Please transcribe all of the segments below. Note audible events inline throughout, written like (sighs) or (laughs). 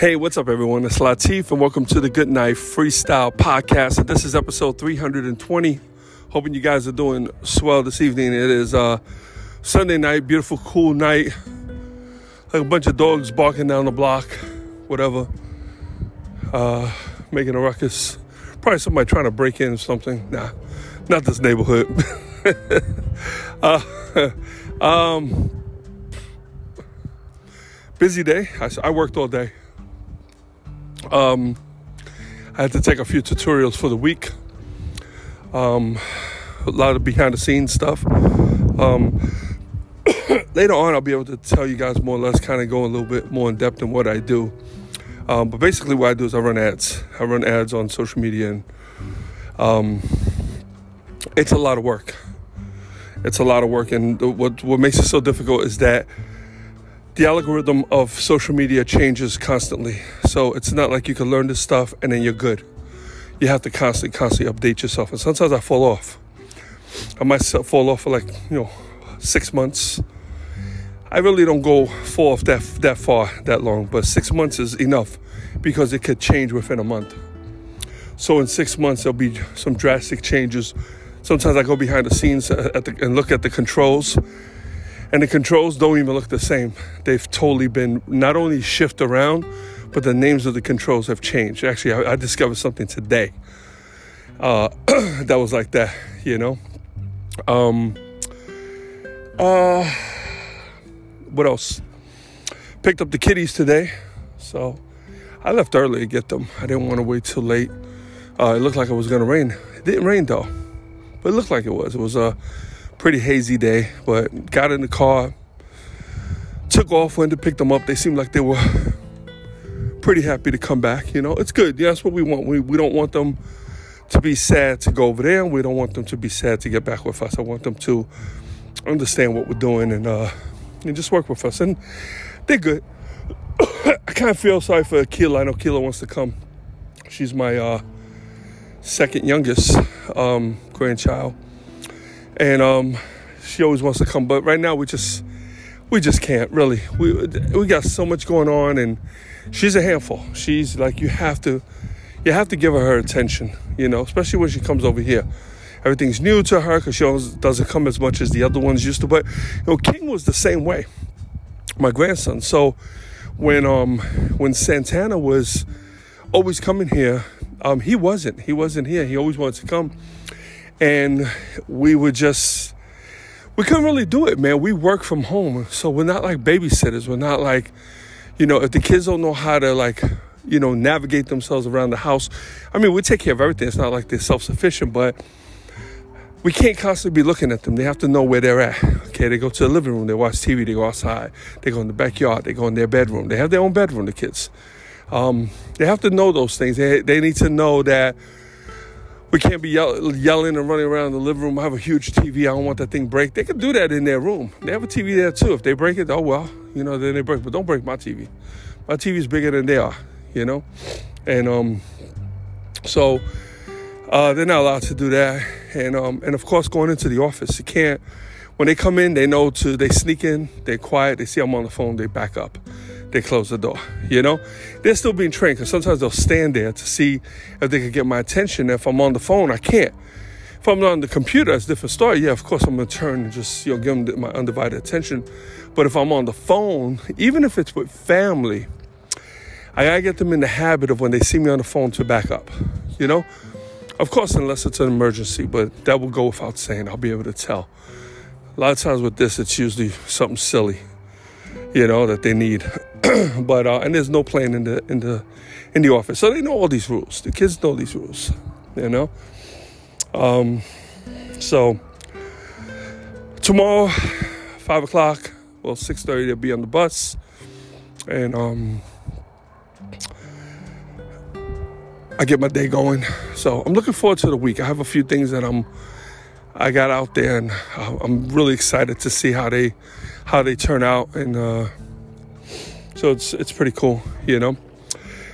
Hey, what's up, everyone? It's Latif, and welcome to the Good Night Freestyle Podcast. And this is episode 320. Hoping you guys are doing swell this evening. It is uh, Sunday night, beautiful, cool night. Like a bunch of dogs barking down the block, whatever, uh, making a ruckus. Probably somebody trying to break in or something. Nah, not this neighborhood. (laughs) uh, (laughs) um, busy day. I, I worked all day. Um, I had to take a few tutorials for the week. Um, a lot of behind the scenes stuff. Um, (coughs) later on, I'll be able to tell you guys more or less, kind of go a little bit more in depth in what I do. Um, but basically, what I do is I run ads. I run ads on social media, and um, it's a lot of work. It's a lot of work, and what what makes it so difficult is that the algorithm of social media changes constantly. So it's not like you can learn this stuff and then you're good. You have to constantly, constantly update yourself. And sometimes I fall off. I might fall off for like, you know, six months. I really don't go fall off that, that far, that long, but six months is enough because it could change within a month. So in six months, there'll be some drastic changes. Sometimes I go behind the scenes uh, the, and look at the controls and the controls don't even look the same. They've totally been not only shift around, but the names of the controls have changed. Actually, I, I discovered something today uh, (clears throat) that was like that, you know. Um, uh, what else? Picked up the kitties today, so I left early to get them. I didn't want to wait till late. Uh, it looked like it was gonna rain. It didn't rain though, but it looked like it was. It was a uh, pretty hazy day, but got in the car, took off, went to pick them up. They seemed like they were pretty happy to come back. You know, it's good. Yeah, that's what we want. We, we don't want them to be sad to go over there, and we don't want them to be sad to get back with us. I want them to understand what we're doing and uh, and just work with us. And they're good. (coughs) I kind of feel sorry for Keela. I know Keela wants to come. She's my uh, second youngest um, grandchild and um, she always wants to come. But right now, we just we just can't really. We we got so much going on, and she's a handful. She's like you have to you have to give her her attention, you know, especially when she comes over here. Everything's new to her because she doesn't come as much as the other ones used to. But you know, King was the same way. My grandson. So when um when Santana was always coming here, um he wasn't. He wasn't here. He always wanted to come and we would just we couldn't really do it, man. We work from home, so we're not like babysitters. We're not like, you know, if the kids don't know how to like, you know, navigate themselves around the house. I mean, we take care of everything. It's not like they're self sufficient, but we can't constantly be looking at them. They have to know where they're at. Okay, they go to the living room, they watch TV, they go outside, they go in the backyard, they go in their bedroom. They have their own bedroom. The kids, um, they have to know those things. They they need to know that we can't be yell- yelling and running around the living room. I have a huge TV. I don't want that thing break. They can do that in their room. They have a TV there too. If they break it, oh well, you know, then they break. But don't break my TV. My TV is bigger than they are, you know, and um, so uh, they're not allowed to do that. And um, and of course, going into the office, you can't. When they come in, they know to. They sneak in. They're quiet. They see I'm on the phone. They back up they close the door. You know, they're still being trained because sometimes they'll stand there to see if they can get my attention. If I'm on the phone, I can't. If I'm on the computer, it's a different story. Yeah, of course I'm gonna turn and just you know give them my undivided attention. But if I'm on the phone, even if it's with family, I gotta get them in the habit of when they see me on the phone to back up. You know, of course, unless it's an emergency, but that will go without saying. I'll be able to tell. A lot of times with this, it's usually something silly, you know, that they need. (clears throat) but uh, and there's no playing in the in the in the office, so they know all these rules. The kids know these rules, you know. Um, so tomorrow, five o'clock, well, six thirty, they'll be on the bus, and um, I get my day going. So I'm looking forward to the week. I have a few things that I'm I got out there, and I'm really excited to see how they how they turn out, and uh, so it's it's pretty cool, you know.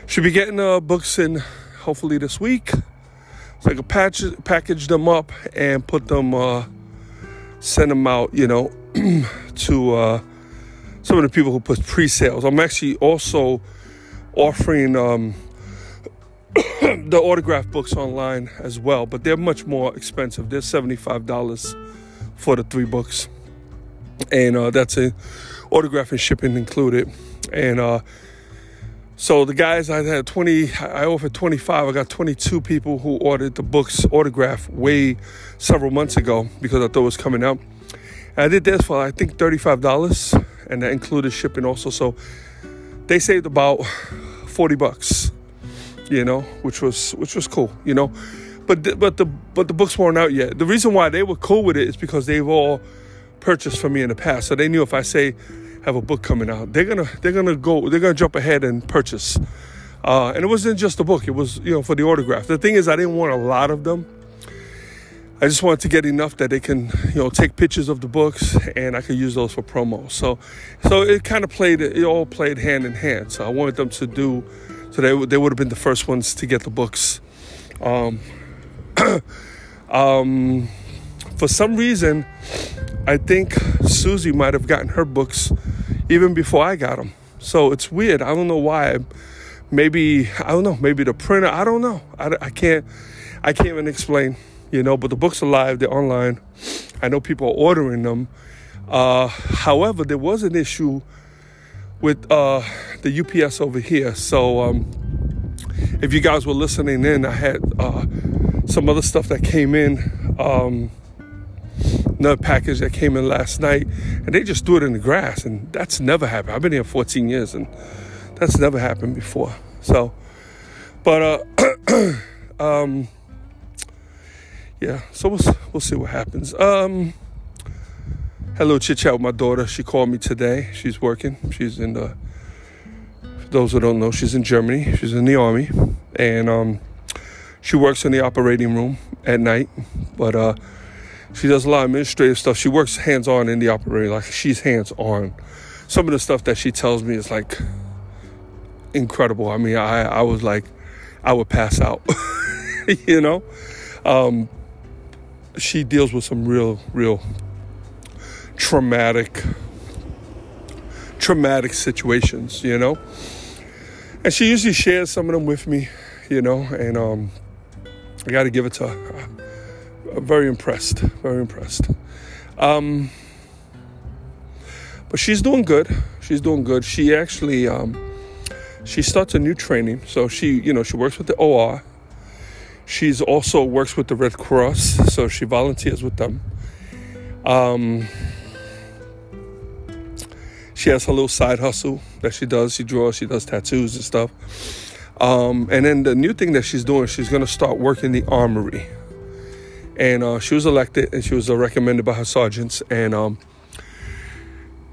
Should be getting uh, books in hopefully this week. So I can patch, package them up and put them, uh, send them out, you know, (clears throat) to uh, some of the people who put pre-sales. I'm actually also offering um, (coughs) the autograph books online as well, but they're much more expensive. They're $75 for the three books. And uh, that's a autograph and shipping included. And uh, so the guys I had 20, I offered 25. I got 22 people who ordered the books autograph way several months ago because I thought it was coming out. And I did this for I think $35 and that included shipping also. So they saved about 40 bucks, you know, which was which was cool, you know. But the, but the but the books weren't out yet. The reason why they were cool with it is because they've all purchased from me in the past. So they knew if I say have a book coming out. They're gonna they're gonna go they're gonna jump ahead and purchase. Uh, and it wasn't just a book; it was you know for the autograph. The thing is, I didn't want a lot of them. I just wanted to get enough that they can you know take pictures of the books and I could use those for promo. So so it kind of played it all played hand in hand. So I wanted them to do so they they would have been the first ones to get the books. Um, (clears throat) um, for some reason, I think Susie might have gotten her books even before I got them. So it's weird. I don't know why. Maybe I don't know. Maybe the printer. I don't know. I, I can't. I can't even explain. You know. But the books are live. They're online. I know people are ordering them. Uh, however, there was an issue with uh, the UPS over here. So um, if you guys were listening in, I had uh, some other stuff that came in. Um, another package that came in last night, and they just threw it in the grass, and that's never happened. I've been here 14 years, and that's never happened before. So, but uh, (clears throat) um, yeah. So we'll we'll see what happens. Um, hello, chit chat with my daughter. She called me today. She's working. She's in the. For those who don't know, she's in Germany. She's in the army, and um, she works in the operating room at night, but uh she does a lot of administrative stuff. She works hands on in the operating, like she's hands on. Some of the stuff that she tells me is like incredible. I mean, I I was like, I would pass out, (laughs) you know. Um, she deals with some real, real traumatic, traumatic situations, you know. And she usually shares some of them with me, you know, and um, I got to give it to her very impressed, very impressed. Um, but she's doing good. She's doing good. She actually um, she starts a new training. So she, you know, she works with the OR. She's also works with the Red Cross, so she volunteers with them. Um, she has her little side hustle that she does. She draws, she does tattoos and stuff. Um, and then the new thing that she's doing, she's gonna start working the armory and uh, she was elected and she was uh, recommended by her sergeants. And um,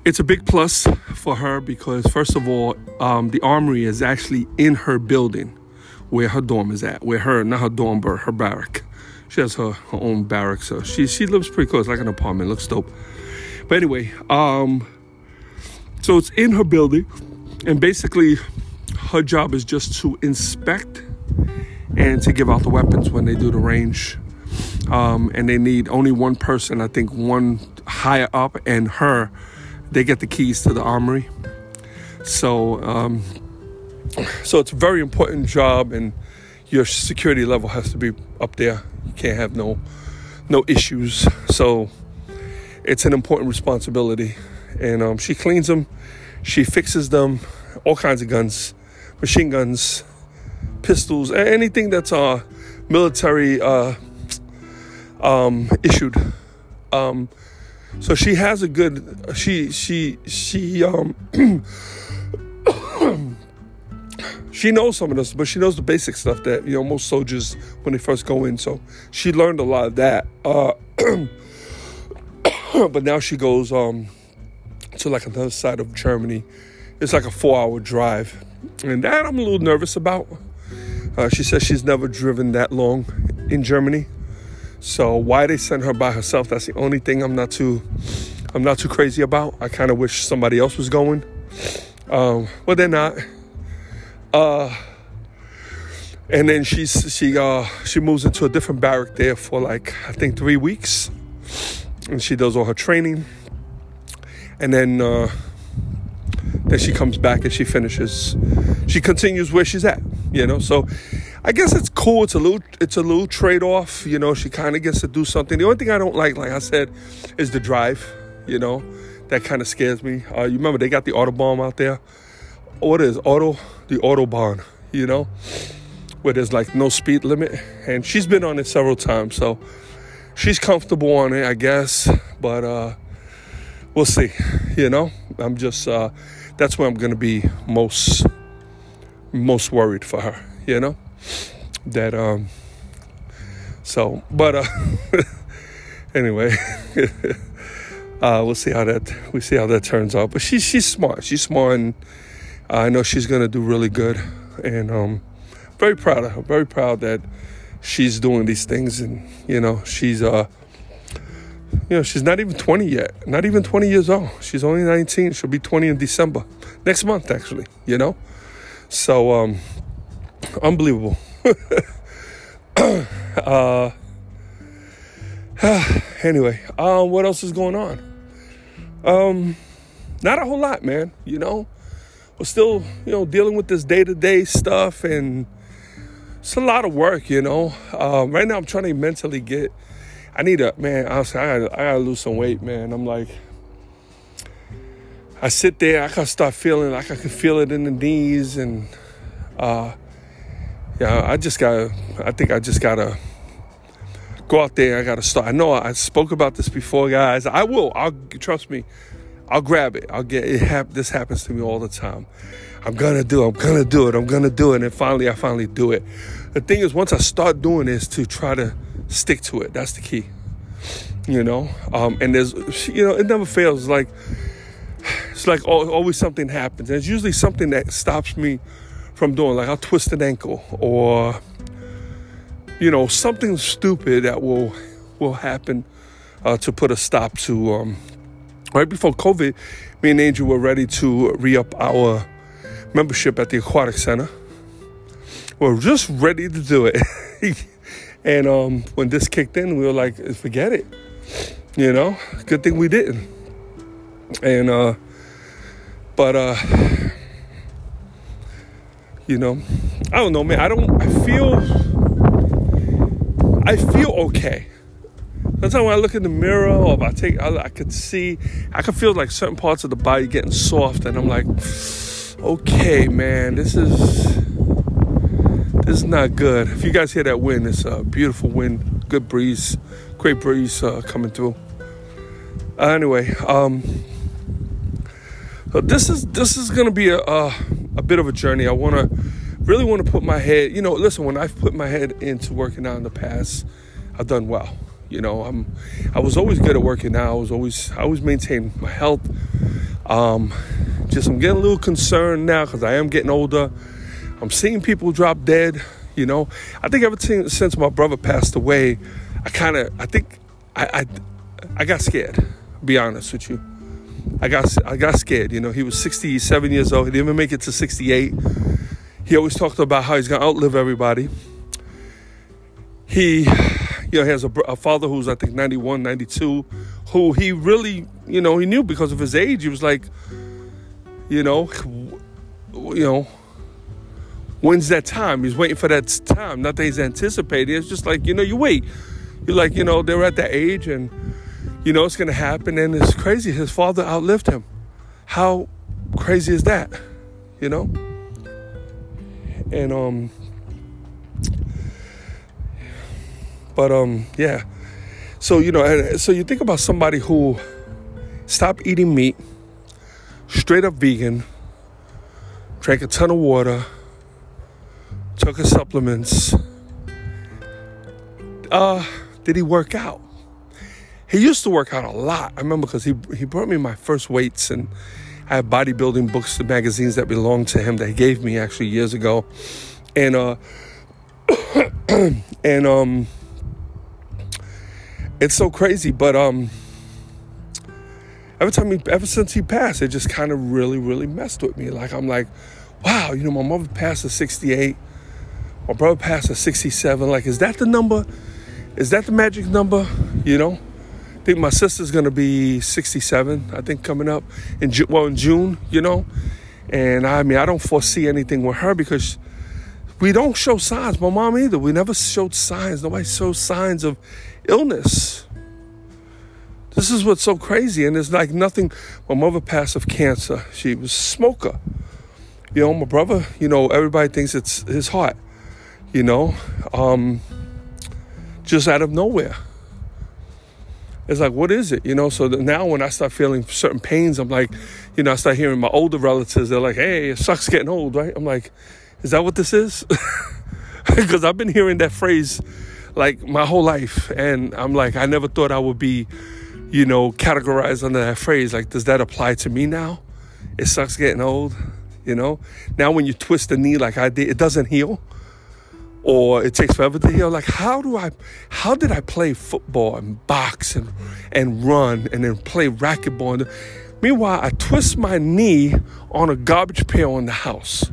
it's a big plus for her because first of all um, the armory is actually in her building where her dorm is at where her not her dorm but her barrack. She has her, her own barrack so she, she lives pretty close like an apartment looks dope. But anyway um, so it's in her building and basically her job is just to inspect and to give out the weapons when they do the range um, and they need only one person, I think one higher up, and her, they get the keys to the armory. So, um, so it's a very important job, and your security level has to be up there. You can't have no no issues. So, it's an important responsibility. And um, she cleans them, she fixes them, all kinds of guns, machine guns, pistols, anything that's uh, military. Uh, um, issued. Um, so she has a good. She she she um. (coughs) she knows some of this, but she knows the basic stuff that you know most soldiers when they first go in. So she learned a lot of that. Uh, (coughs) but now she goes um, to like another side of Germany. It's like a four-hour drive, and that I'm a little nervous about. Uh, she says she's never driven that long in Germany, so why they sent her by herself? That's the only thing I'm not too, I'm not too crazy about. I kind of wish somebody else was going, um, but they're not. Uh, and then she's she uh she moves into a different barrack there for like I think three weeks, and she does all her training, and then uh, then she comes back and she finishes. She continues where she's at, you know. So I guess it's cool. It's a little it's a little trade off, you know. She kind of gets to do something. The only thing I don't like, like I said, is the drive, you know. That kind of scares me. Uh, you remember they got the Autobahn out there. What is auto the Autobahn? You know where there's like no speed limit. And she's been on it several times, so she's comfortable on it, I guess. But uh, we'll see. You know, I'm just uh, that's where I'm gonna be most most worried for her. You know, (sniffs) that um. So, but uh, (laughs) anyway. (laughs) Uh, we'll see how that we see how that turns out. But she's she's smart. She's smart, and I know she's gonna do really good. And um, very proud of her. Very proud that she's doing these things, and you know, she's uh, you know, she's not even 20 yet. Not even 20 years old. She's only 19. She'll be 20 in December next month, actually. You know, so um, unbelievable. (laughs) uh, (sighs) anyway, um, what else is going on? Um, not a whole lot, man. You know, we're still, you know, dealing with this day to day stuff and it's a lot of work, you know. Um, right now, I'm trying to mentally get. I need a man. Honestly, I gotta, I gotta lose some weight, man. I'm like, I sit there, I can start feeling like I can feel it in the knees, and uh, yeah, I just gotta. I think I just gotta go out there. I gotta start. I know I spoke about this before, guys. I will. I'll trust me. I'll grab it. I'll get it. Hap- this happens to me all the time. I'm gonna do it. I'm gonna do it. I'm gonna do it. And finally, I finally do it. The thing is, once I start doing this, to try to stick to it. That's the key. You know, um, and there's, you know, it never fails. Like it's like always something happens. And it's usually something that stops me from doing. Like I'll twist an ankle, or you know, something stupid that will will happen uh, to put a stop to. Um, right before COVID, me and Angel were ready to re up our membership at the Aquatic Center. We're just ready to do it. (laughs) and um, when this kicked in, we were like, forget it. You know, good thing we didn't. And, uh, but, uh, you know, I don't know, man. I don't, I feel, I feel okay. Sometimes when I look in the mirror or if I take, I, I could see, I could feel like certain parts of the body getting soft, and I'm like, okay, man, this is this is not good. If you guys hear that wind, it's a beautiful wind, good breeze, great breeze uh, coming through. Uh, anyway, um, so this is this is gonna be a, a, a bit of a journey. I want to really want to put my head. You know, listen, when I've put my head into working out in the past, I've done well. You know, I'm I was always good at working out. I was always I always maintained my health. Um, just I'm getting a little concerned now because I am getting older. I'm seeing people drop dead. You know, I think ever since my brother passed away, I kind of I think I, I I got scared. Be honest with you. I got I got scared. You know, he was 67 years old. He didn't even make it to 68. He always talked about how he's gonna outlive everybody. He, you know, has a, a father who's I think 91, 92, who he really, you know, he knew because of his age. He was like, you know, you know, when's that time? He's waiting for that time. Not that he's anticipating. It's just like, you know, you wait. You're like, you know, they're at that age and you know it's gonna happen and it's crazy. His father outlived him. How crazy is that? You know? And um but um yeah. So you know, so you think about somebody who stopped eating meat straight up vegan, drank a ton of water, took his supplements. Uh, did he work out? He used to work out a lot. I remember because he he brought me my first weights and I have bodybuilding books and magazines that belonged to him that he gave me actually years ago, and uh, (coughs) and um, it's so crazy. But um, every time he, ever since he passed, it just kind of really, really messed with me. Like I'm like, wow, you know, my mother passed at 68, my brother passed at 67. Like, is that the number? Is that the magic number? You know, I think my sister's gonna be 67. I think coming up in Ju- well in June. You know, and I mean I don't foresee anything with her because we don't show signs. My mom either. We never showed signs. Nobody shows signs of illness. This is what's so crazy, and it's like nothing. My mother passed of cancer. She was a smoker. You know, my brother. You know, everybody thinks it's his heart. You know, um, just out of nowhere. It's like, what is it? You know, so now when I start feeling certain pains, I'm like, you know, I start hearing my older relatives, they're like, hey, it sucks getting old, right? I'm like, is that what this is? (laughs) Because I've been hearing that phrase like my whole life. And I'm like, I never thought I would be, you know, categorized under that phrase. Like, does that apply to me now? It sucks getting old, you know? Now, when you twist the knee like I did, it doesn't heal or it takes forever to heal. Like, how do I, how did I play football and box and, and run and then play racquetball? Meanwhile, I twist my knee on a garbage pail in the house.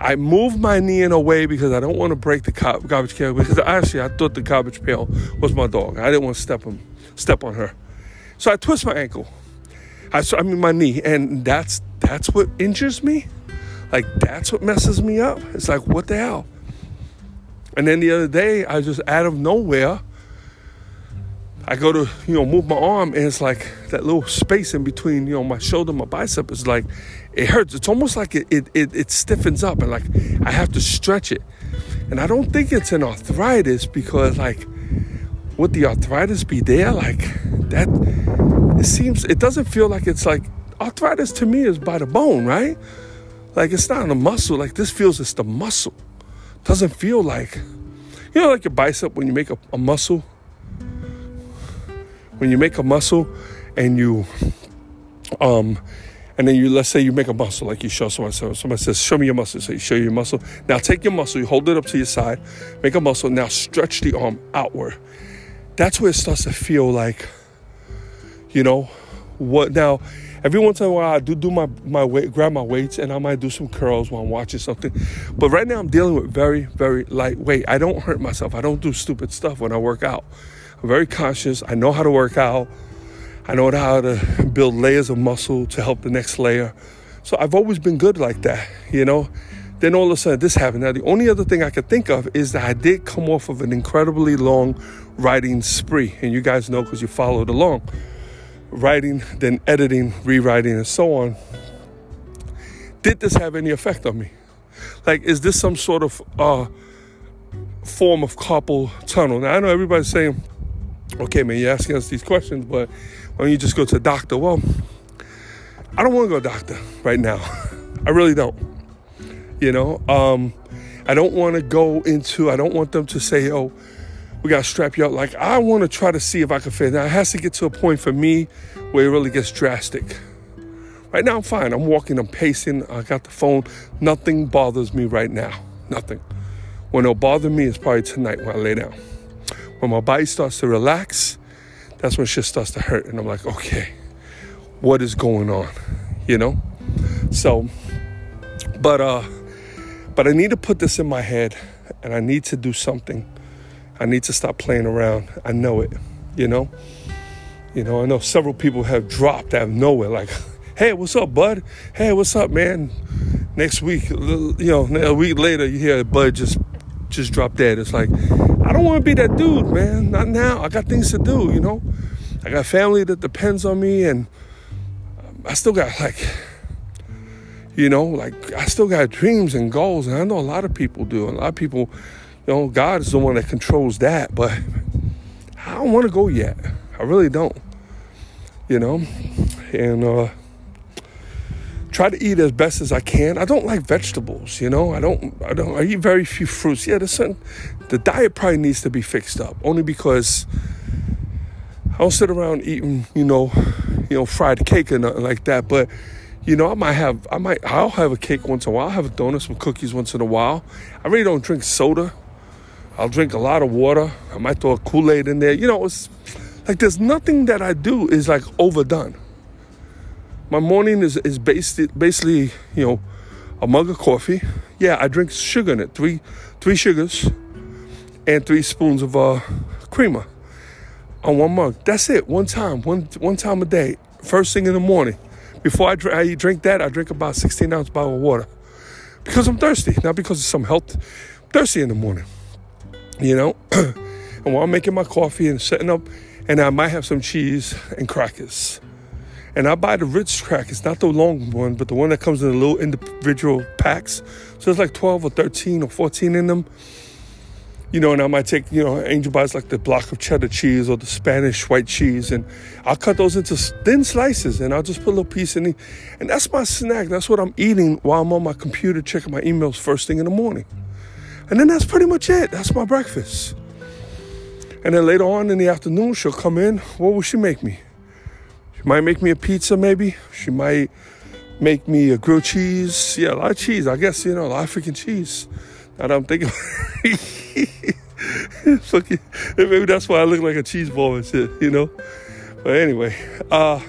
I move my knee in a way because I don't want to break the garbage pail. Because actually, I thought the garbage pail was my dog. I didn't want to step him, step on her. So I twist my ankle. I, I mean my knee, and that's that's what injures me. Like that's what messes me up. It's like what the hell. And then the other day, I just out of nowhere, I go to, you know, move my arm and it's like that little space in between, you know, my shoulder, my bicep is like, it hurts. It's almost like it, it, it, it stiffens up and like I have to stretch it. And I don't think it's an arthritis because like, would the arthritis be there? Like that, it seems, it doesn't feel like it's like, arthritis to me is by the bone, right? Like it's not a muscle. Like this feels it's the muscle doesn't feel like, you know, like your bicep when you make a, a muscle. When you make a muscle and you, um, and then you let's say you make a muscle like you show someone. So somebody says, "Show me your muscle." So you show your muscle. Now take your muscle, you hold it up to your side, make a muscle. Now stretch the arm outward. That's where it starts to feel like, you know, what now Every once in a while, I do do my my weight, grab my weights, and I might do some curls while I'm watching something. But right now, I'm dealing with very, very lightweight. I don't hurt myself. I don't do stupid stuff when I work out. I'm very conscious. I know how to work out. I know how to build layers of muscle to help the next layer. So I've always been good like that, you know. Then all of a sudden this happened. Now the only other thing I could think of is that I did come off of an incredibly long riding spree, and you guys know because you followed along writing, then editing, rewriting, and so on. Did this have any effect on me? Like, is this some sort of uh, form of carpal tunnel? Now, I know everybody's saying, okay, man, you're asking us these questions, but why don't you just go to doctor? Well, I don't want to go to doctor right now. (laughs) I really don't. You know, um, I don't want to go into, I don't want them to say, oh, we got to strap you out. Like, I want to try to see if I can fit. Now, it has to get to a point for me where it really gets drastic. Right now, I'm fine. I'm walking, I'm pacing. I got the phone. Nothing bothers me right now. Nothing. When it'll bother me is probably tonight when I lay down. When my body starts to relax, that's when shit starts to hurt. And I'm like, okay, what is going on? You know? So, but, uh, but I need to put this in my head and I need to do something I need to stop playing around. I know it, you know? You know, I know several people have dropped out of nowhere, like, (laughs) hey, what's up, bud? Hey, what's up, man? Next week, you know, a week later, you hear Bud just just drop dead. It's like, I don't want to be that dude, man. Not now. I got things to do, you know? I got family that depends on me, and um, I still got, like, you know, like, I still got dreams and goals, and I know a lot of people do. A lot of people you know, God is the one that controls that, but I don't want to go yet. I really don't. You know, and uh, try to eat as best as I can. I don't like vegetables. You know, I don't. I don't. I eat very few fruits. Yeah, the certain, the diet probably needs to be fixed up. Only because I don't sit around eating, you know, you know, fried cake or nothing like that. But you know, I might have, I might, I'll have a cake once in a while. I'll have a donut, some cookies once in a while. I really don't drink soda. I'll drink a lot of water. I might throw a Kool Aid in there. You know, it's like there's nothing that I do is like overdone. My morning is is based, basically, you know, a mug of coffee. Yeah, I drink sugar in it, three three sugars, and three spoons of uh, creamer on one mug. That's it. One time, one one time a day. First thing in the morning. Before I, drink, I drink that, I drink about 16 ounce bottle of water because I'm thirsty, not because of some health. Thirsty in the morning, you know. (clears throat) and while I'm making my coffee and setting up, and I might have some cheese and crackers. And I buy the Ritz crackers, not the long one, but the one that comes in the little individual packs. So there's like 12 or 13 or 14 in them. You know, and I might take, you know, Angel buys like the block of cheddar cheese or the Spanish white cheese, and I'll cut those into thin slices and I'll just put a little piece in it. And that's my snack. That's what I'm eating while I'm on my computer checking my emails first thing in the morning. And then that's pretty much it. That's my breakfast. And then later on in the afternoon, she'll come in. What will she make me? She might make me a pizza, maybe. She might make me a grilled cheese. Yeah, a lot of cheese. I guess, you know, a lot of freaking cheese. Now that I'm thinking, (laughs) fucking, maybe that's why I look like a cheese ball and shit, you know. But anyway, uh,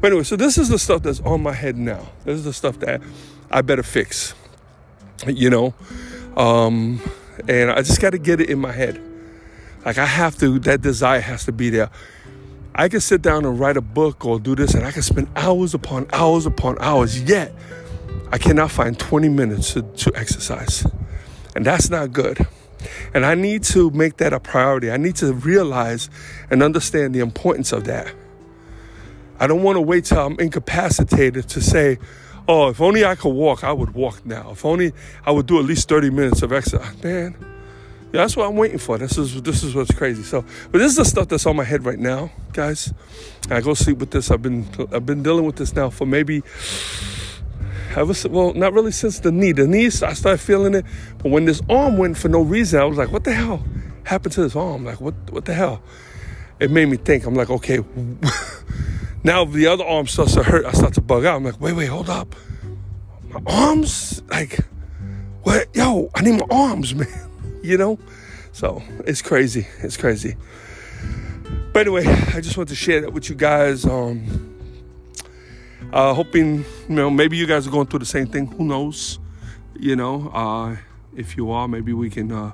but anyway, so this is the stuff that's on my head now. This is the stuff that I better fix, you know. Um, and I just got to get it in my head. Like I have to. That desire has to be there. I can sit down and write a book or do this, and I can spend hours upon hours upon hours. Yet, I cannot find 20 minutes to, to exercise. And that's not good. And I need to make that a priority. I need to realize and understand the importance of that. I don't want to wait till I'm incapacitated to say, oh, if only I could walk, I would walk now. If only I would do at least 30 minutes of exercise. Ah, man, yeah, that's what I'm waiting for. This is this is what's crazy. So, but this is the stuff that's on my head right now, guys. I go sleep with this. I've been I've been dealing with this now for maybe ever well, not really since the knee. The knees, I started feeling it, but when this arm went for no reason, I was like, "What the hell happened to this arm? Like, what what the hell?" It made me think. I'm like, okay, now the other arm starts to hurt. I start to bug out. I'm like, wait, wait, hold up, my arms, like, what? Yo, I need my arms, (laughs) man. You know, so it's crazy. It's crazy. But anyway, I just want to share that with you guys. Um, uh, hoping, you know, maybe you guys are going through the same thing. Who knows? You know, uh, if you are, maybe we can uh,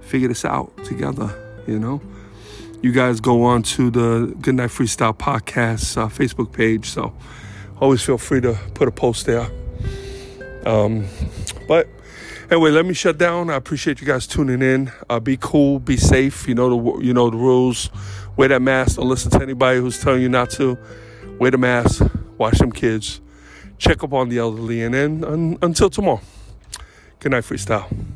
figure this out together. You know, you guys go on to the Goodnight Freestyle Podcast uh, Facebook page. So always feel free to put a post there. Um, but anyway, let me shut down. I appreciate you guys tuning in. Uh, be cool, be safe. You know the you know the rules. Wear that mask. Don't listen to anybody who's telling you not to. Wear the mask watch them kids, check up on the elderly, and then un- until tomorrow. Good night, freestyle.